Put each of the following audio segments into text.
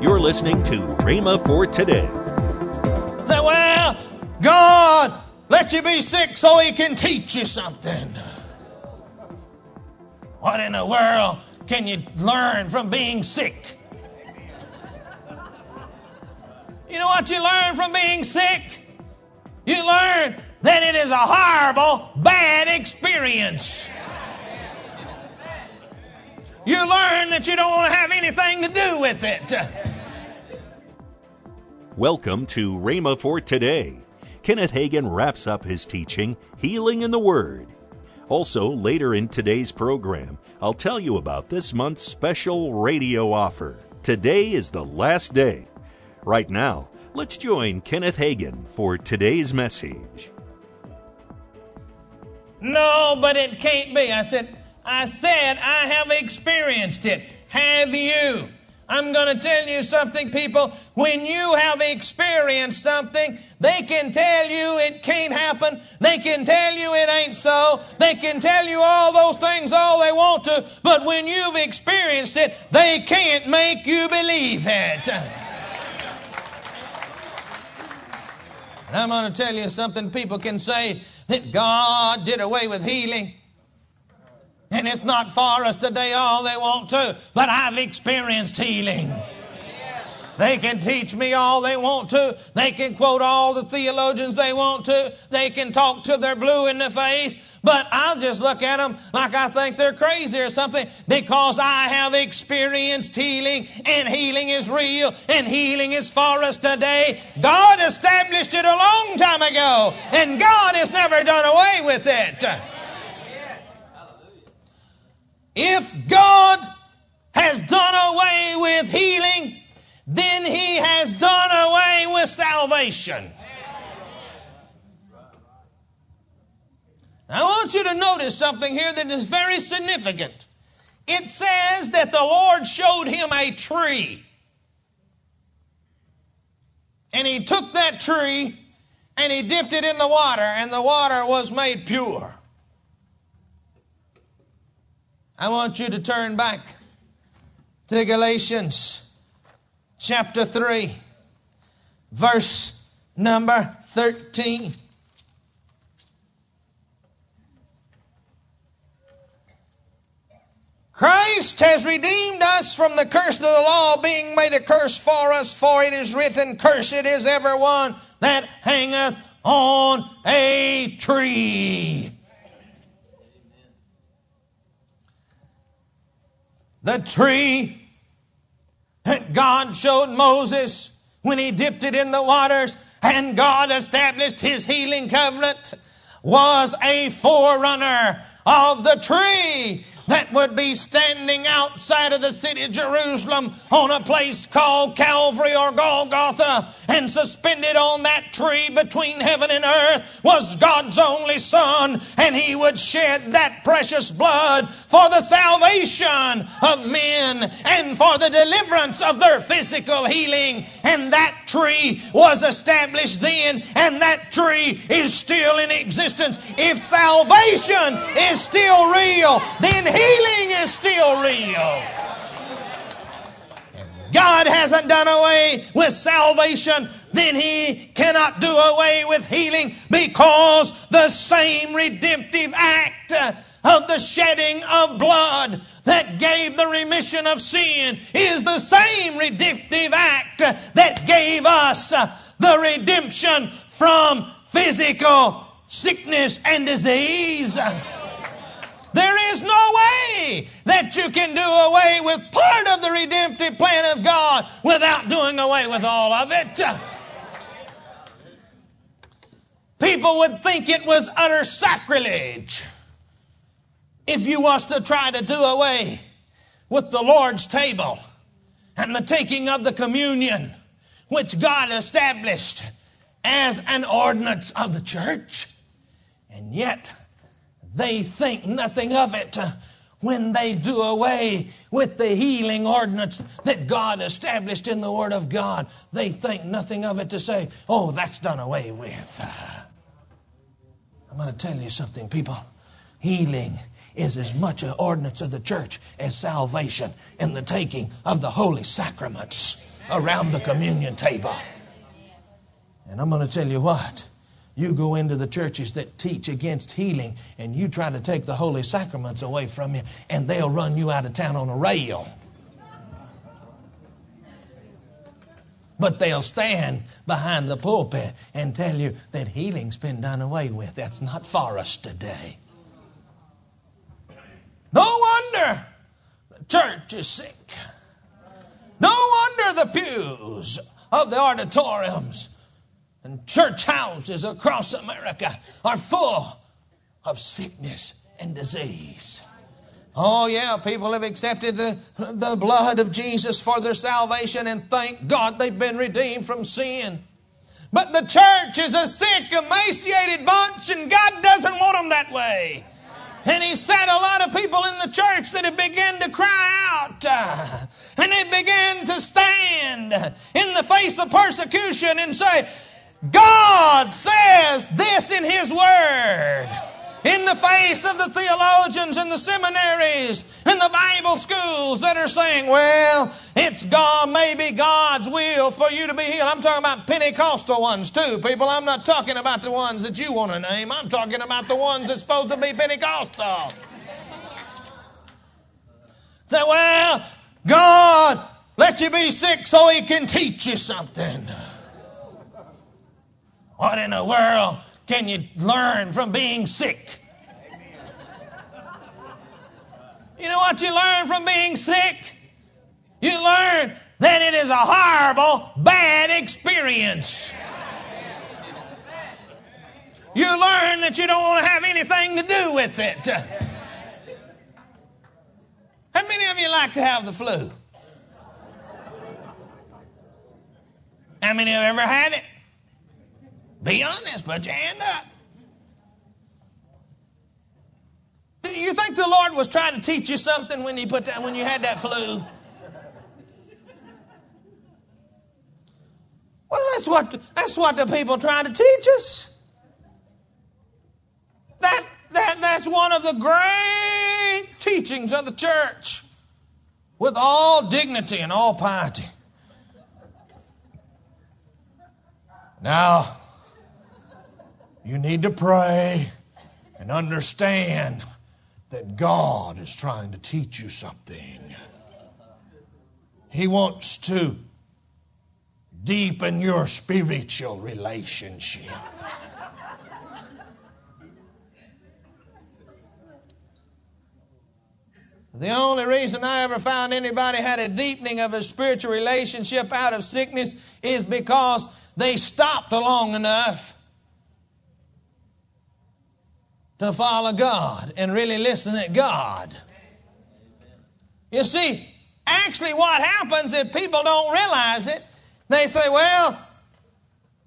You're listening to Rhema for today. Say, well, God let you be sick so He can teach you something. What in the world can you learn from being sick? You know what you learn from being sick? You learn that it is a horrible, bad experience. You learn that you don't want to have anything to do with it. Welcome to Rhema for today. Kenneth Hagin wraps up his teaching, Healing in the Word. Also, later in today's program, I'll tell you about this month's special radio offer. Today is the last day. Right now, let's join Kenneth Hagin for today's message. No, but it can't be. I said, I said I have experienced it. Have you? I'm going to tell you something, people. When you have experienced something, they can tell you it can't happen. They can tell you it ain't so. They can tell you all those things all they want to. But when you've experienced it, they can't make you believe it. And I'm going to tell you something people can say that God did away with healing. And it's not for us today all they want to, but I've experienced healing. They can teach me all they want to. They can quote all the theologians they want to. They can talk to their blue in the face. But I'll just look at them like I think they're crazy or something because I have experienced healing and healing is real and healing is for us today. God established it a long time ago and God has never done away with it. If God has done away with healing, then He has done away with salvation. I want you to notice something here that is very significant. It says that the Lord showed him a tree. And he took that tree and he dipped it in the water, and the water was made pure. I want you to turn back to Galatians chapter 3, verse number 13. Christ has redeemed us from the curse of the law, being made a curse for us, for it is written, Cursed is everyone that hangeth on a tree. The tree. That God showed Moses when he dipped it in the waters and God established his healing covenant was a forerunner of the tree that would be standing outside of the city of Jerusalem on a place called Calvary or Golgotha, and suspended on that tree between heaven and earth was God's only Son, and He would shed that precious blood for the salvation of men and for the deliverance of their physical healing. And that tree was established then, and that tree is still in existence. If salvation is still real, then healing is still real. If God hasn't done away with salvation, then he cannot do away with healing because the same redemptive act of the shedding of blood that gave the remission of sin is the same redemptive act that gave us the redemption from physical sickness and disease. There is no way that you can do away with part of the redemptive plan of God without doing away with all of it. People would think it was utter sacrilege if you was to try to do away with the Lord's table and the taking of the communion, which God established as an ordinance of the church. And yet, they think nothing of it when they do away with the healing ordinance that God established in the Word of God. They think nothing of it to say, oh, that's done away with. I'm going to tell you something, people. Healing is as much an ordinance of the church as salvation and the taking of the holy sacraments. around the communion table. And I'm going to tell you what. You go into the churches that teach against healing and you try to take the holy sacraments away from you, and they'll run you out of town on a rail. But they'll stand behind the pulpit and tell you that healing's been done away with. That's not for us today. No wonder the church is sick. No wonder the pews of the auditoriums and church houses across America are full of sickness and disease. Oh, yeah, people have accepted the, blood of Jesus for their salvation, and thank God they've been redeemed from sin. But the church is a sick, emaciated bunch, and God doesn't want them that way. And he said a lot of people in the church that have begun to cry out uh, and they began to stand in the face of persecution and say, God says this in His Word. In the face of the theologians and the seminaries and the Bible schools that are saying, well, it's God, maybe God's will for you to be healed. I'm talking about Pentecostal ones too, people. I'm not talking about the ones that you want to name. I'm talking about the ones that's supposed to be Pentecostal. Say, well, God let you be sick so He can teach you something. What in the world can you learn from being sick? You know what you learn from being sick? You learn that it is a horrible, bad experience. You learn that you don't want to have anything to do with it. How many of you like to have the flu? How many have ever had it? Be honest, put your hand up. Do you think the Lord was trying to teach you something when you put that when you had that flu? Well, that's what that's what the people trying to teach us. That that that's one of the great teachings of the church, with all dignity and all piety. Now, you need to pray and understand that God is trying to teach you something. He wants to deepen your spiritual relationship. The only reason I ever found anybody had a deepening of a spiritual relationship out of sickness is because they stopped long enough to follow God and really listen to God. You see, actually, what happens if people don't realize it, they say, well,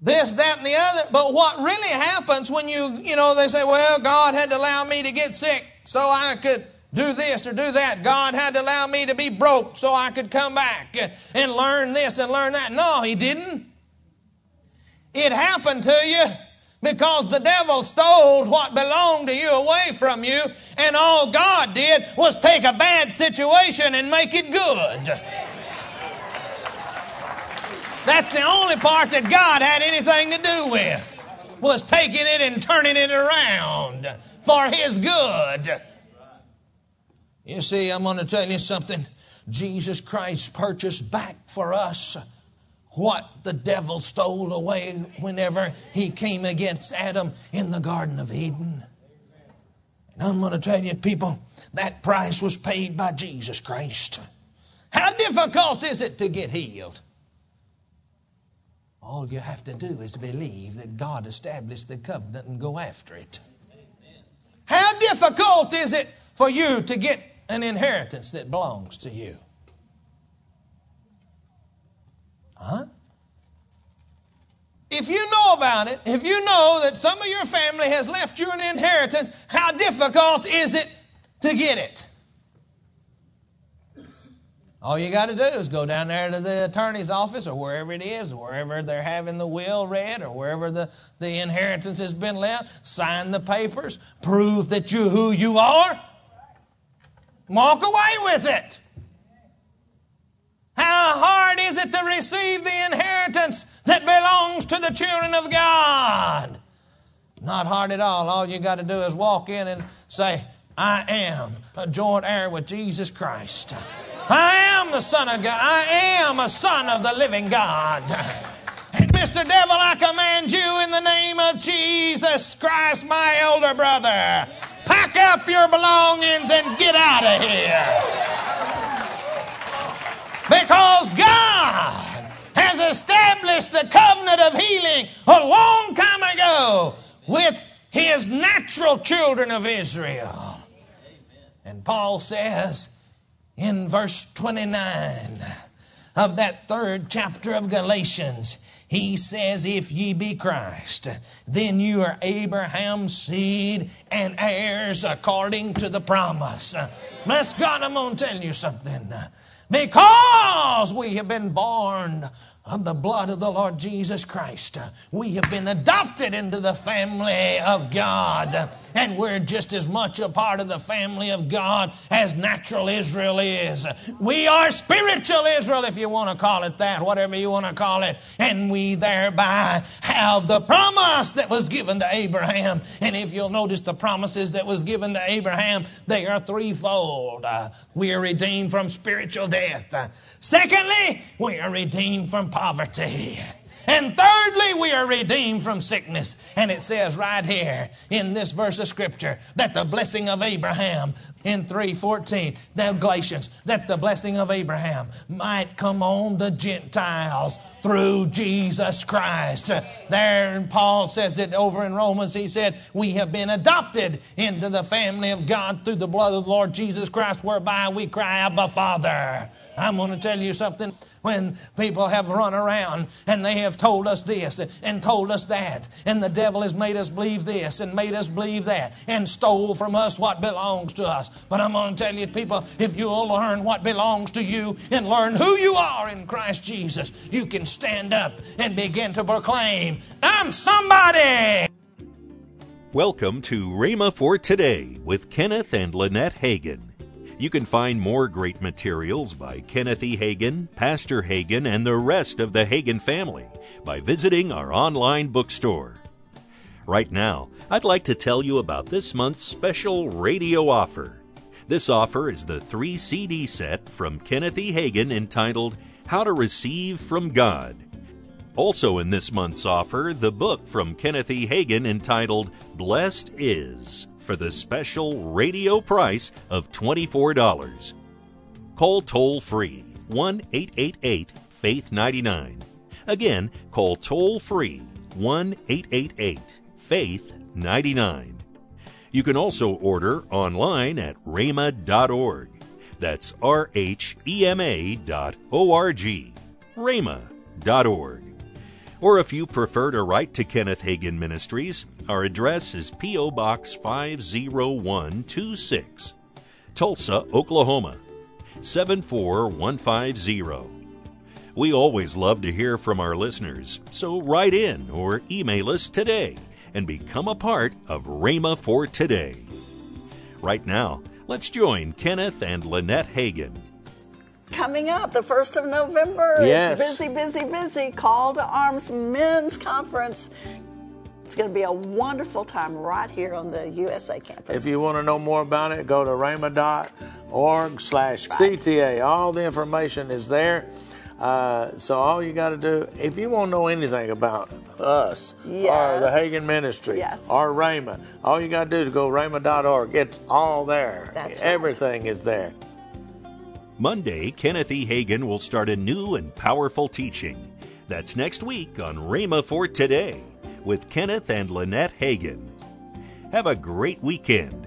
this, that, and the other. But what really happens when you, you know, they say, well, God had to allow me to get sick so I could do this or do that. God had to allow me to be broke so I could come back and learn this and learn that. No, He didn't. It happened to you because the devil stole what belonged to you away from you, and all God did was take a bad situation and make it good. That's the only part that God had anything to do with, was taking it and turning it around for His good. You see, I'm going to tell you something. Jesus Christ purchased back for us what the devil stole away whenever he came against Adam in the Garden of Eden. And I'm going to tell you, people, that price was paid by Jesus Christ. How difficult is it to get healed? All you have to do is believe that God established the covenant and go after it. How difficult is it for you to get an inheritance that belongs to you? Huh? If you know about it, if you know that some of your family has left you an inheritance, how difficult is it to get it? All you got to do is go down there to the attorney's office or wherever it is, wherever they're having the will read or wherever the, the inheritance has been left, sign the papers, prove that you're who you are, walk away with it. Children of God. Not hard at all. All you got to do is walk in and say, I am a joint heir with Jesus Christ. I am the Son of God. I am a son of the living God. And Mr. Devil, I command you in the name of Jesus Christ, my elder brother, pack up your belongings and get out established the covenant of healing a long time ago with his natural children of Israel. And Paul says in verse 29 of that third chapter of Galatians, he says, If ye be Christ, then you are Abraham's seed and heirs according to the promise. Bless God, I'm going to tell you something. Because we have been born of the blood of the Lord Jesus Christ. We have been adopted into the family of God, and we're just as much a part of the family of God as natural Israel is. We are spiritual Israel, if you want to call it that, whatever you want to call it, and we thereby have the promise that was given to Abraham. And if you'll notice the promises that was given to Abraham, they are threefold. We are redeemed from spiritual death. Secondly, we are redeemed from poverty. And thirdly, we are redeemed from sickness. And it says right here in this verse of scripture that the blessing of Abraham in 3:14, the Galatians, that the blessing of Abraham might come on the Gentiles through Jesus Christ. There Paul says it over in Romans. He said, We have been adopted into the family of God through the blood of the Lord Jesus Christ, whereby we cry, Abba Father. I'm going to tell you something. When people have run around and they have told us this and told us that, and the devil has made us believe this and made us believe that, and stole from us what belongs to us. But I'm going to tell you, people, if you'll learn what belongs to you and learn who you are in Christ Jesus, you can stand up and begin to proclaim, I'm somebody. Welcome to Rhema for Today with Kenneth and Lynette Hagin. You can find more great materials by Kenneth E. Hagin, Pastor Hagin, and the rest of the Hagin family by visiting our online bookstore. Right now, I'd like to tell you about this month's special radio offer. This offer is the three CD set from Kenneth E. Hagin entitled How to Receive from God. Also in this month's offer, the book from Kenneth E. Hagin entitled Blessed Is for the special radio price of $24. Call toll free 1 888 Faith 99. Again, call toll free 1 888 Faith 99. You can also order online at rhema.org. That's R H E M A dot O R G. rhema.org. Or if you prefer to write to Kenneth Hagin Ministries, our address is P.O. Box 50126, Tulsa, Oklahoma 74150. We always love to hear from our listeners, so write in or email us today and become a part of Rhema for Today. Right now, let's join Kenneth and Lynette Hagin coming up the 1st of November. Yes. It's busy, busy, busy. Call to Arms Men's Conference. It's going to be a wonderful time right here on the USA campus. If you want to know more about it, go to rhema.org slash CTA. All the information is there. Uh, so all you got to do, if you want to know anything about us Yes. or the Hagin Ministry Yes. or Rhema, all you got to do is go rhema.org. It's all there. That's right. Everything is there. Monday, Kenneth E. Hagin will start a new and powerful teaching. That's next week on Rhema for Today with Kenneth and Lynette Hagin. Have a great weekend